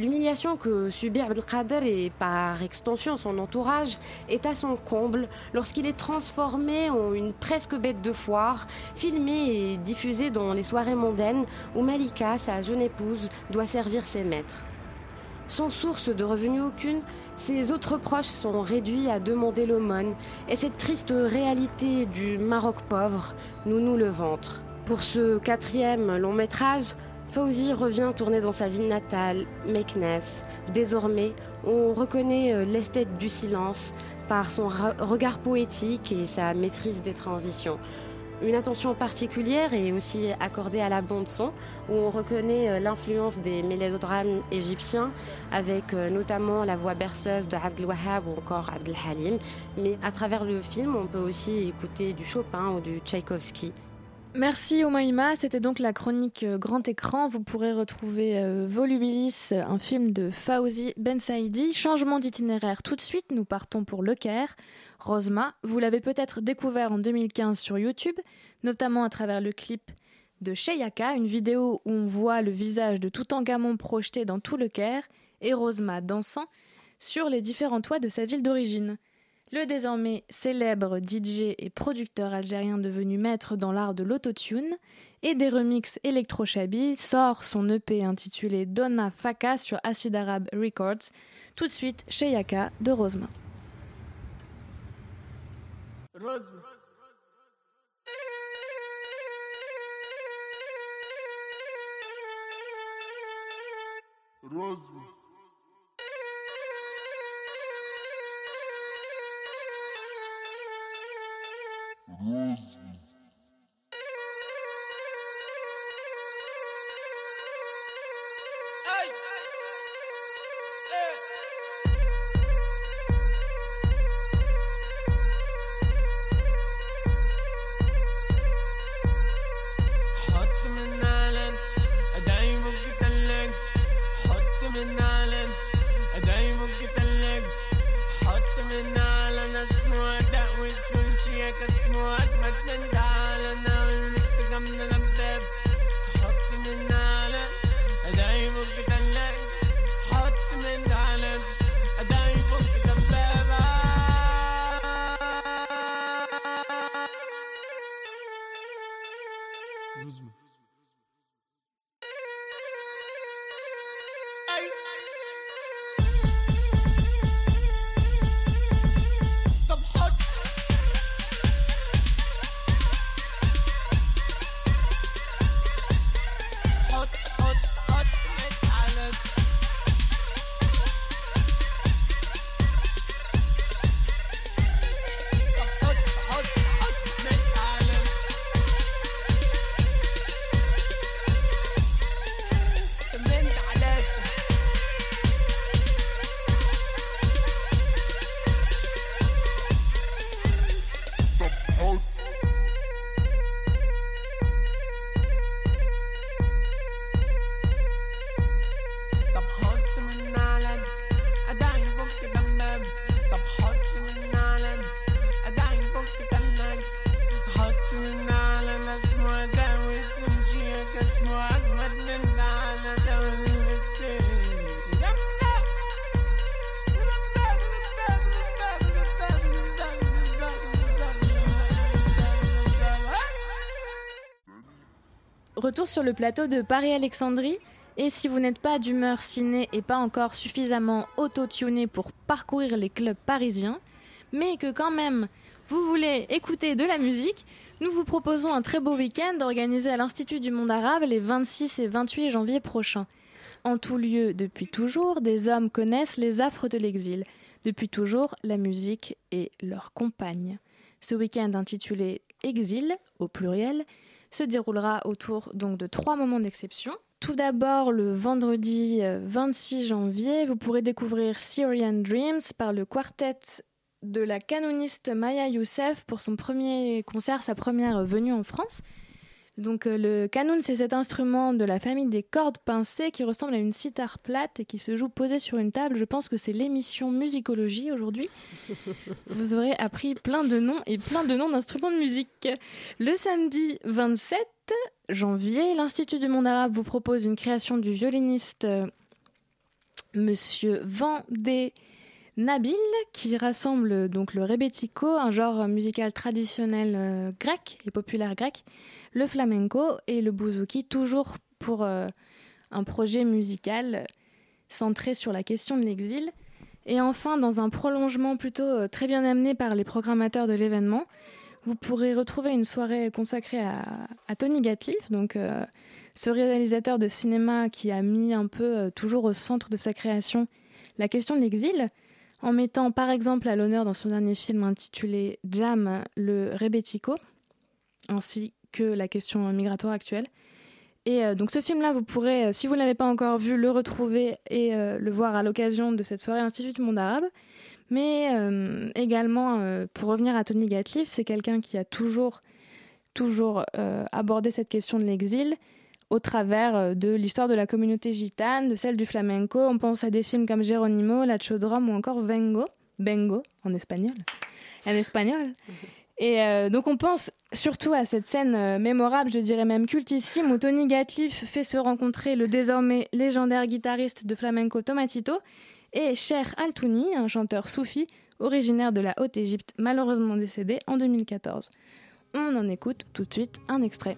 L'humiliation que subit Abdelkader et par extension son entourage est à son comble lorsqu'il est transformé en une presque bête de foire, filmé et diffusé dans les soirées mondaines où Malika, sa jeune épouse, doit servir ses maîtres. Sans source de revenus aucune, ses autres proches sont réduits à demander l'aumône et cette triste réalité du Maroc pauvre nous noue le ventre. Pour ce quatrième long métrage, Fauzi revient tourner dans sa ville natale, Meknes. Désormais, on reconnaît euh, l'esthète du silence par son regard poétique et sa maîtrise des transitions. Une attention particulière est aussi accordée à la bande son, où on reconnaît euh, l'influence des mélodrames égyptiens, avec euh, notamment la voix berceuse de Abdel Wahab ou encore Abdel Halim. Mais à travers le film, on peut aussi écouter du Chopin ou du Tchaïkovski. Merci Omaïma, c'était donc la chronique euh, Grand Écran. Vous pourrez retrouver euh, Volubilis, un film de Fauzi Ben Saïdi. Changement d'itinéraire tout de suite, nous partons pour Le Caire. Rosma, vous l'avez peut-être découvert en 2015 sur YouTube, notamment à travers le clip de Sheyaka, une vidéo où on voit le visage de Toutankhamon projeté dans tout le Caire et Rosma dansant sur les différents toits de sa ville d'origine. Le désormais célèbre DJ et producteur algérien devenu maître dans l'art de l'autotune et des remixes électro sort son EP intitulé Donna Faka sur Acid Arab Records, tout de suite chez Yaka de Rosema. Rose. Retour كسمو أجمد من تعالى ناوي نتكم نغبب حط من نالا دايمك تلاقي sur le plateau de Paris-Alexandrie. Et si vous n'êtes pas d'humeur ciné et pas encore suffisamment auto-tuné pour parcourir les clubs parisiens, mais que quand même vous voulez écouter de la musique, nous vous proposons un très beau week-end organisé à l'Institut du monde arabe les 26 et 28 janvier prochains. En tout lieu, depuis toujours, des hommes connaissent les affres de l'exil. Depuis toujours, la musique est leur compagne. Ce week-end intitulé Exil, au pluriel, se déroulera autour donc de trois moments d'exception. Tout d'abord, le vendredi 26 euh, janvier, vous pourrez découvrir Syrian Dreams par le quartet de la canoniste Maya Youssef pour son premier concert, sa première venue en France. Donc euh, le canon, c'est cet instrument de la famille des cordes pincées qui ressemble à une sitar plate et qui se joue posé sur une table. Je pense que c'est l'émission musicologie aujourd'hui. Vous aurez appris plein de noms et plein de noms d'instruments de musique. Le samedi 27 janvier, l'Institut du monde arabe vous propose une création du violoniste euh, Monsieur Vendée Nabil, qui rassemble donc le rebetiko, un genre musical traditionnel euh, grec et populaire grec, le flamenco et le bouzouki, toujours pour euh, un projet musical centré sur la question de l'exil. Et enfin, dans un prolongement plutôt euh, très bien amené par les programmateurs de l'événement, vous pourrez retrouver une soirée consacrée à, Tony Gatliff, donc ce réalisateur de cinéma qui a mis un peu toujours au centre de sa création la question de l'exil en mettant par exemple à l'honneur dans son dernier film intitulé Jam le rebetiko, ainsi que la question migratoire actuelle. Et euh, donc ce film-là, vous pourrez, euh, si vous ne l'avez pas encore vu, le retrouver et euh, le voir à l'occasion de cette soirée Institut du monde arabe. Mais également, pour revenir à Tony Gatliff, c'est quelqu'un qui a toujours, toujours abordé cette question de l'exil au travers euh, de l'histoire de la communauté gitane, de celle du flamenco. On pense à des films comme Geronimo, La Chodrom ou encore Vengo, Bengo en espagnol. En espagnol. Et euh, donc on pense surtout à cette scène euh, mémorable, je dirais même cultissime, où Tony Gatliff fait se rencontrer le désormais légendaire guitariste de flamenco Tomatito et Cher Altouni, un chanteur soufi originaire de la Haute-Égypte, malheureusement décédé en 2014. On en écoute tout de suite un extrait.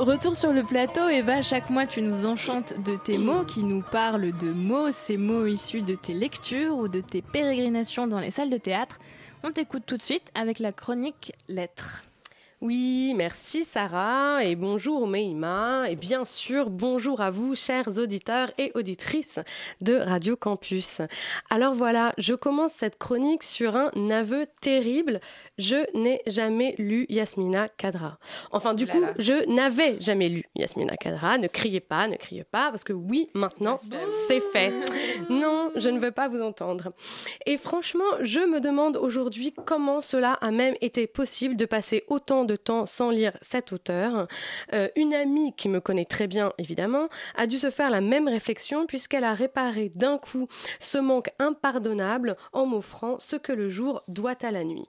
Retour sur le plateau, Eva, chaque mois tu nous enchantes de tes mots qui nous parlent de mots, ces mots issus de tes lectures ou de tes pérégrinations dans les salles de théâtre. On t'écoute tout de suite avec la chronique Lettres. Oui, merci Sarah et bonjour Meima et bien sûr bonjour à vous chers auditeurs et auditrices de Radio Campus. Alors voilà, je commence cette chronique sur un aveu terrible. Je n'ai jamais lu Yasmina Kadra. Enfin du coup, je n'avais jamais lu Yasmina Kadra. Ne criez pas, ne criez pas parce que oui, maintenant c'est fait. Non, je ne veux pas vous entendre. Et franchement, je me demande aujourd'hui comment cela a même été possible de passer autant de de temps sans lire cet auteur. Euh, une amie qui me connaît très bien, évidemment, a dû se faire la même réflexion puisqu'elle a réparé d'un coup ce manque impardonnable en m'offrant ce que le jour doit à la nuit.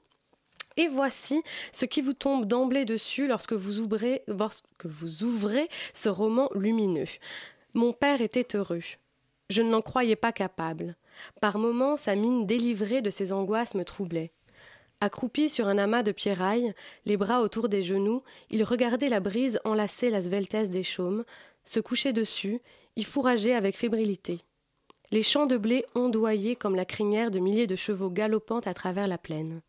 Et voici ce qui vous tombe d'emblée dessus lorsque vous ouvrez, lorsque vous ouvrez ce roman lumineux. Mon père était heureux. Je ne l'en croyais pas capable. Par moments, sa mine délivrée de ses angoisses me troublait. Accroupi sur un amas de pierrailles, les bras autour des genoux, il regardait la brise enlacer la sveltesse des chaumes, se couchait dessus, y fourrageait avec fébrilité. Les champs de blé ondoyaient comme la crinière de milliers de chevaux galopant à travers la plaine.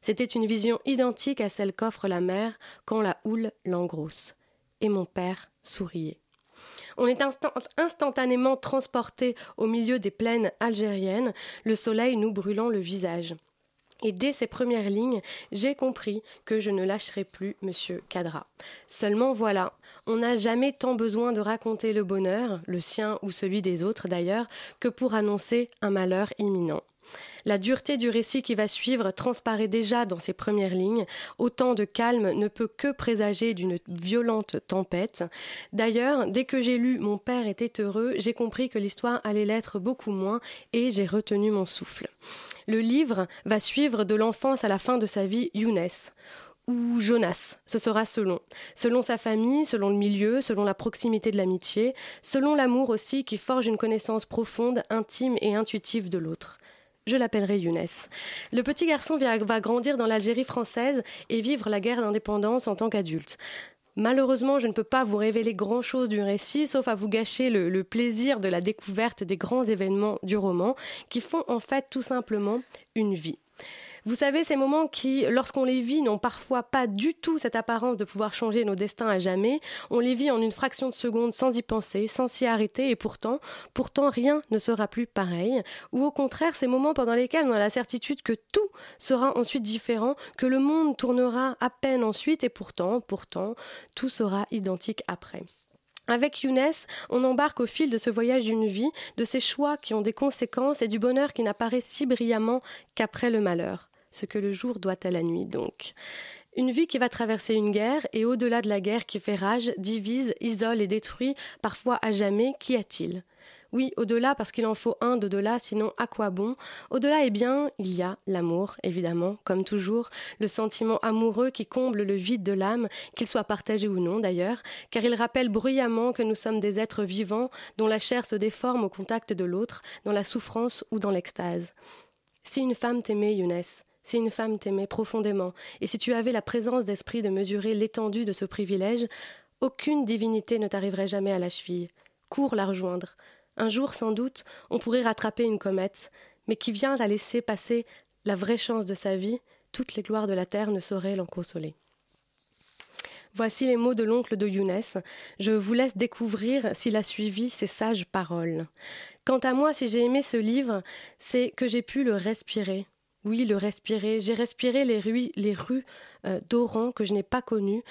C'était une vision identique à celle qu'offre la mer quand la houle l'engrosse. Et mon père souriait. On est instantanément transporté au milieu des plaines algériennes, le soleil nous brûlant le visage. Et dès ces premières lignes, j'ai compris que je ne lâcherai plus Monsieur Cadra. Seulement voilà, on n'a jamais tant besoin de raconter le bonheur, le sien ou celui des autres d'ailleurs, que pour annoncer un malheur imminent. La dureté du récit qui va suivre transparaît déjà dans ses premières lignes. Autant de calme ne peut que présager d'une violente tempête. D'ailleurs, dès que j'ai lu Mon père était heureux, j'ai compris que l'histoire allait l'être beaucoup moins et j'ai retenu mon souffle. Le livre va suivre de l'enfance à la fin de sa vie Younes ou Jonas, ce sera selon. Selon sa famille, selon le milieu, selon la proximité de l'amitié, selon l'amour aussi qui forge une connaissance profonde, intime et intuitive de l'autre. Je l'appellerai Younes. Le petit garçon va grandir dans l'Algérie française et vivre la guerre d'indépendance en tant qu'adulte. Malheureusement, je ne peux pas vous révéler grand-chose du récit, sauf à vous gâcher le, le, plaisir de la découverte des grands événements du roman, qui font en fait tout simplement une vie. Vous savez, ces moments qui, lorsqu'on les vit, n'ont parfois pas du tout cette apparence de pouvoir changer nos destins à jamais. On les vit en une fraction de seconde sans y penser, sans s'y arrêter, et pourtant, pourtant rien ne sera plus pareil. Ou au contraire, ces moments pendant lesquels on a la certitude que tout sera ensuite différent, que le monde tournera à peine ensuite, et pourtant, pourtant, tout sera identique après. Avec Younes, on embarque au fil de ce voyage d'une vie, de ces choix qui ont des conséquences et du bonheur qui n'apparaît si brillamment qu'après le malheur ce que le jour doit à la nuit donc. Une vie qui va traverser une guerre, et au-delà de la guerre qui fait rage, divise, isole et détruit, parfois à jamais, qu'y a-t-il? Oui, au-delà, parce qu'il en faut un d'au-delà, sinon à quoi bon? Au-delà, eh bien, il y a l'amour, évidemment, comme toujours, le sentiment amoureux qui comble le vide de l'âme, qu'il soit partagé ou non d'ailleurs, car il rappelle bruyamment que nous sommes des êtres vivants dont la chair se déforme au contact de l'autre, dans la souffrance ou dans l'extase. Si une femme t'aimait, Younes, si une femme t'aimait profondément, et si tu avais la présence d'esprit de mesurer l'étendue de ce privilège, aucune divinité ne t'arriverait jamais à la cheville. Cours la rejoindre. Un jour, sans doute, on pourrait rattraper une comète, mais qui vient à laisser passer la vraie chance de sa vie, toutes les gloires de la terre ne sauraient l'en consoler. Voici les mots de l'oncle de Younes. Je vous laisse découvrir s'il a suivi ces sages paroles. Quant à moi, si j'ai aimé ce livre, c'est que j'ai pu le respirer, oui, le respirer. J'ai respiré les rues, les euh, d'Oran que je n'ai pas connues,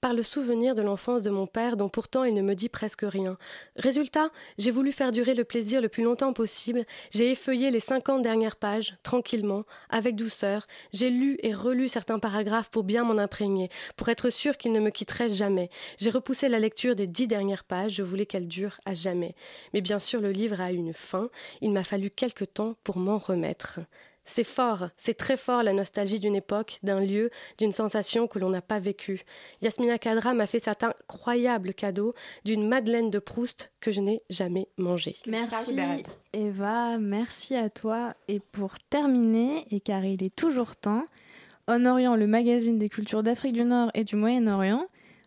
par le souvenir de l'enfance de mon père, dont pourtant il ne me dit presque rien. Résultat, j'ai voulu faire durer le plaisir le plus longtemps possible. J'ai effeuillé les cinquante dernières pages, tranquillement, avec douceur. J'ai lu et relu certains paragraphes pour bien m'en imprégner, pour être sûr qu'il ne me quitterait jamais. J'ai repoussé la lecture des dix dernières pages, je voulais qu'elle dure à jamais. Mais bien sûr, le livre a une fin. Il m'a fallu quelque temps pour m'en remettre. C'est fort, c'est très fort la nostalgie d'une époque, d'un lieu, d'une sensation que l'on n'a pas vécue. Yasmina Kadra m'a fait cet incroyable cadeau d'une Madeleine de Proust que je n'ai jamais mangée. Merci Eva, merci à toi. Et pour terminer, et car il est toujours temps, Orient, le magazine des cultures d'Afrique du Nord et du Moyen-Orient,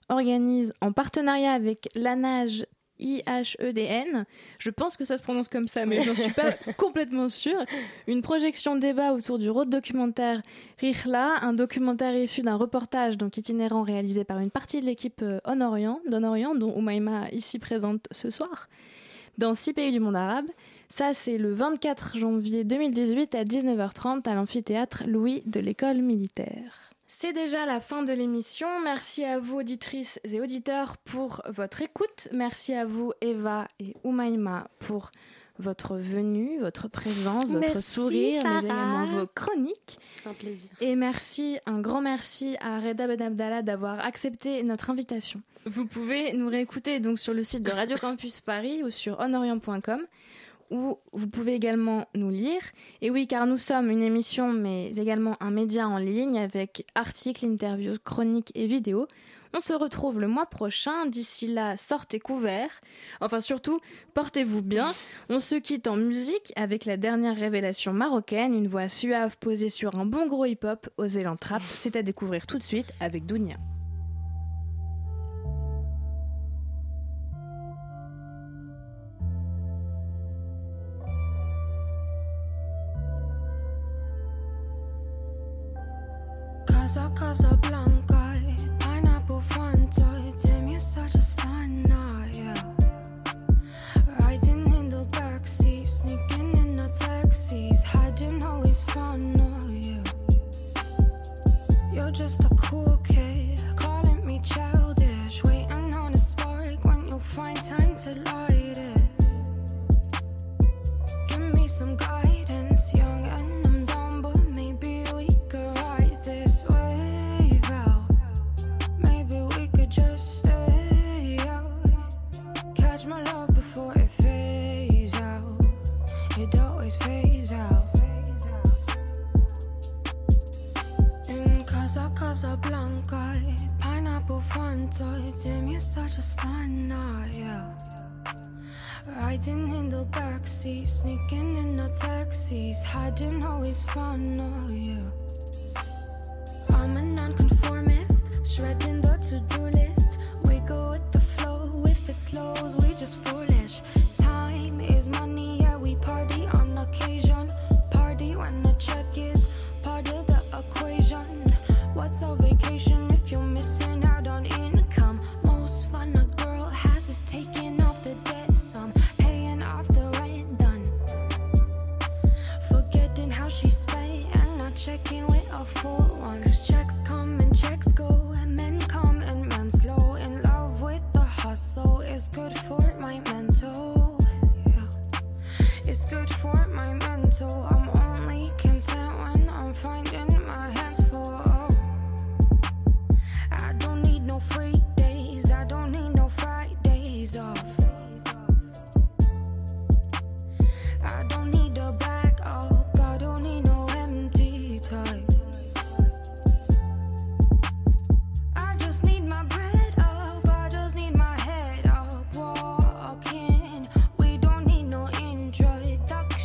organise en partenariat avec l'ANAGE I-H-E-D-N. Je pense que ça se prononce comme ça, mais je n'en suis pas complètement sûre. Une projection débat autour du road documentaire Richla, un documentaire issu d'un reportage donc itinérant réalisé par une partie de l'équipe euh, Orient, Orient, dont Oumaima ici présente ce soir, dans six pays du monde arabe. Ça, c'est le 24 janvier 2018 à 19h30 à l'amphithéâtre Louis de l'école militaire. C'est déjà la fin de l'émission. Merci à vous, auditrices et auditeurs, pour votre écoute. Merci à vous, Eva et Oumaima, pour votre venue, votre présence, votre sourire, mais également vos chroniques. Un plaisir. Et merci, un grand merci à Reda Ben Abdallah d'avoir accepté notre invitation. Vous pouvez nous réécouter donc sur le site de Radio Campus Paris ou sur onorient.com où vous pouvez également nous lire. Et oui, car nous sommes une émission, mais également un média en ligne avec articles, interviews, chroniques et vidéos. On se retrouve le mois prochain. D'ici là, sortez couverts. Enfin, surtout, portez-vous bien. On se quitte en musique avec la dernière révélation marocaine, une voix suave posée sur un bon gros hip-hop, aux trap. C'est à découvrir tout de suite avec Dounia. Casablanca,